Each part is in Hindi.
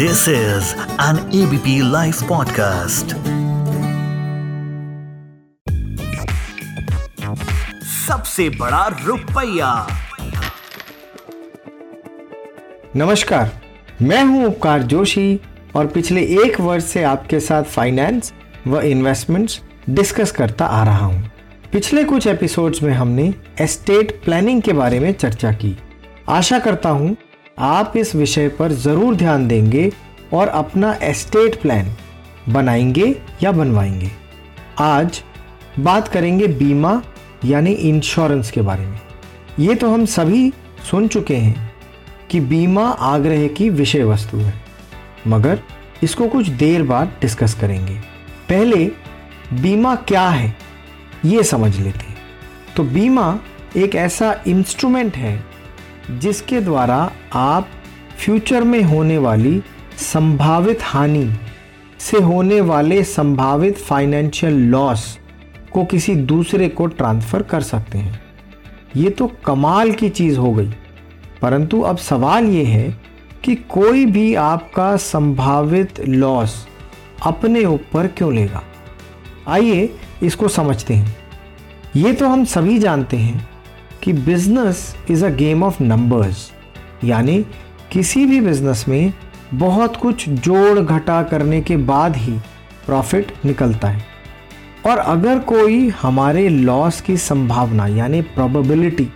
This is an ABP live podcast सबसे बड़ा रुपया। नमस्कार, मैं हूँ उपकार जोशी और पिछले एक वर्ष से आपके साथ फाइनेंस व इन्वेस्टमेंट्स डिस्कस करता आ रहा हूँ। पिछले कुछ एपिसोड्स में हमने एस्टेट प्लानिंग के बारे में चर्चा की। आशा करता हूँ आप इस विषय पर ज़रूर ध्यान देंगे और अपना एस्टेट प्लान बनाएँगे या बनवाएँगे। आज बात करेंगे बीमा यानी इंश्योरेंस के बारे में। ये तो हम सभी सुन चुके हैं कि बीमा आग्रह की विषय वस्तु है, मगर इसको कुछ देर बाद डिस्कस करेंगे। पहले, बीमा क्या है, ये समझ लेते हैं। तो बीमा एक ऐसा इंस्ट्रूमेंट है जिसके द्वारा आप फ्यूचर में होने वाली संभावित हानि से होने वाले संभावित फाइनेंशियल लॉस को किसी दूसरे को ट्रांसफ़र कर सकते हैं। ये तो कमाल की चीज़ हो गई। परंतु अब सवाल ये है कि कोई भी आपका संभावित लॉस अपने ऊपर क्यों लेगा? आइए इसको समझते हैं। ये तो हम सभी जानते हैं कि business is a game of numbers यानी किसी भी बिज़नेस में बहुत कुछ जोड़ घटा करने के बाद ही प्रॉफिट निकलता है। और अगर कोई हमारे लॉस की संभावना यानी प्रोबेबिलिटी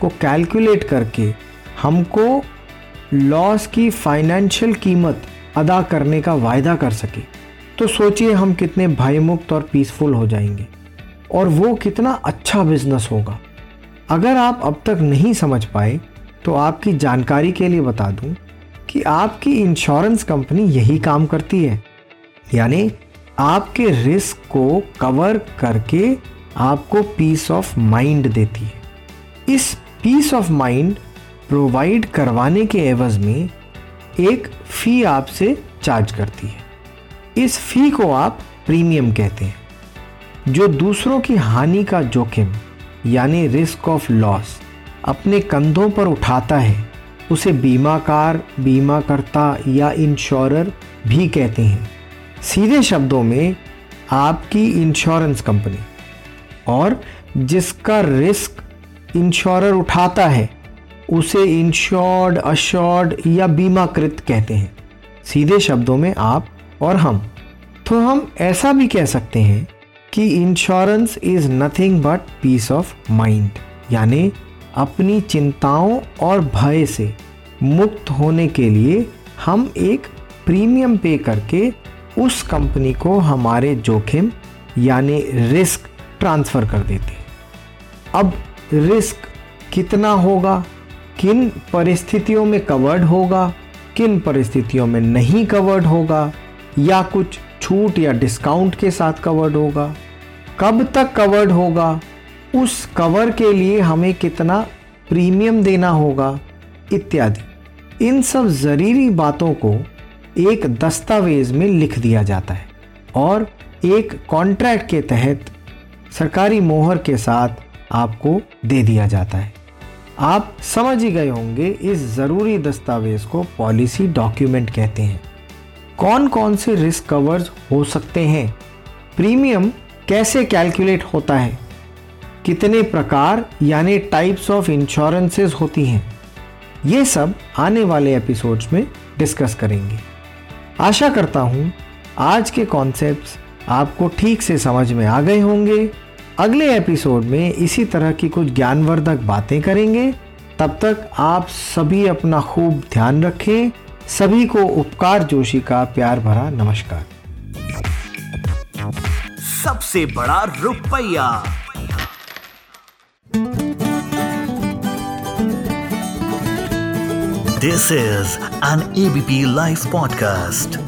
को कैलकुलेट करके हमको लॉस की फाइनेंशियल कीमत अदा करने का वायदा कर सके तो सोचिए हम कितने भयमुक्त और पीसफुल हो जाएँगे। और वो कितना अच्छा बिज़नेस होगा। अगर आप अब तक नहीं समझ पाए तो आपकी जानकारी के लिए बता दूँ कि आपकी इंश्योरेंस कंपनी यही काम करती है। यानी आपके रिस्क को कवर करके आपको पीस ऑफ़ माइंड देती है। इस पीस ऑफ़ माइंड प्रोवाइड करवाने के एवज में एक फ़ी आपसे चार्ज करती है। इस फ़ी को आप प्रीमियम कहते हैं, जो दूसरों की हानि का जोखिम यानी रिस्क ऑफ़ लॉस अपने कंधों पर उठाता है। उसे बीमाकार, बीमाकर्ता या इंश्योरर भी कहते हैं। सीधे शब्दों में, आपकी इंश्योरेंस कंपनी और जिसका रिस्क इंश्योरर उठाता है, उसे इंश्योर्ड अश्योर्ड या बीमाकृत कहते हैं। सीधे शब्दों में आप और हम। तो हम ऐसा भी कह सकते हैं कि insurance is nothing but peace of mind यानी अपनी चिंताओं और भय से मुक्त होने के लिए हम एक प्रीमियम पे करके उस कंपनी को हमारे जोखिम, यानी रिस्क ट्रांसफ़र कर देते अब रिस्क कितना होगा? किन परिस्थितियों में कवर्ड होगा? किन परिस्थितियों में नहीं कवर्ड होगा? या कुछ छूट या डिस्काउंट के साथ कवर्ड होगा। कब तक कवर्ड होगा? उस कवर के लिए हमें कितना प्रीमियम देना होगा? इत्यादि। इन सब ज़रूरी बातों को एक दस्तावेज़ में लिख दिया जाता है और एक कॉन्ट्रैक्ट के तहत सरकारी मोहर के साथ आपको दे दिया जाता है। आप समझ ही गए होंगे, इस ज़रूरी दस्तावेज़ को पॉलिसी डॉक्यूमेंट कहते हैं। कौन कौन से रिस्क कवर्स हो सकते हैं? प्रीमियम कैसे कैलकुलेट होता है? कितने प्रकार यानी टाइप्स ऑफ़ इंश्योरेंसेस होती हैं? ये सब आने वाले एपिसोड्स में डिस्कस करेंगे। आशा करता हूँ आज के कॉन्सेप्ट्स आपको ठीक से समझ में आ गए होंगे। अगले एपिसोड में इसी तरह की कुछ ज्ञानवर्धक बातें करेंगे। तब तक आप सभी अपना खूब ध्यान रखें। सभी को उपकार जोशी का प्यार भरा नमस्कार। सबसे बड़ा रुपया। This is an ABP live podcast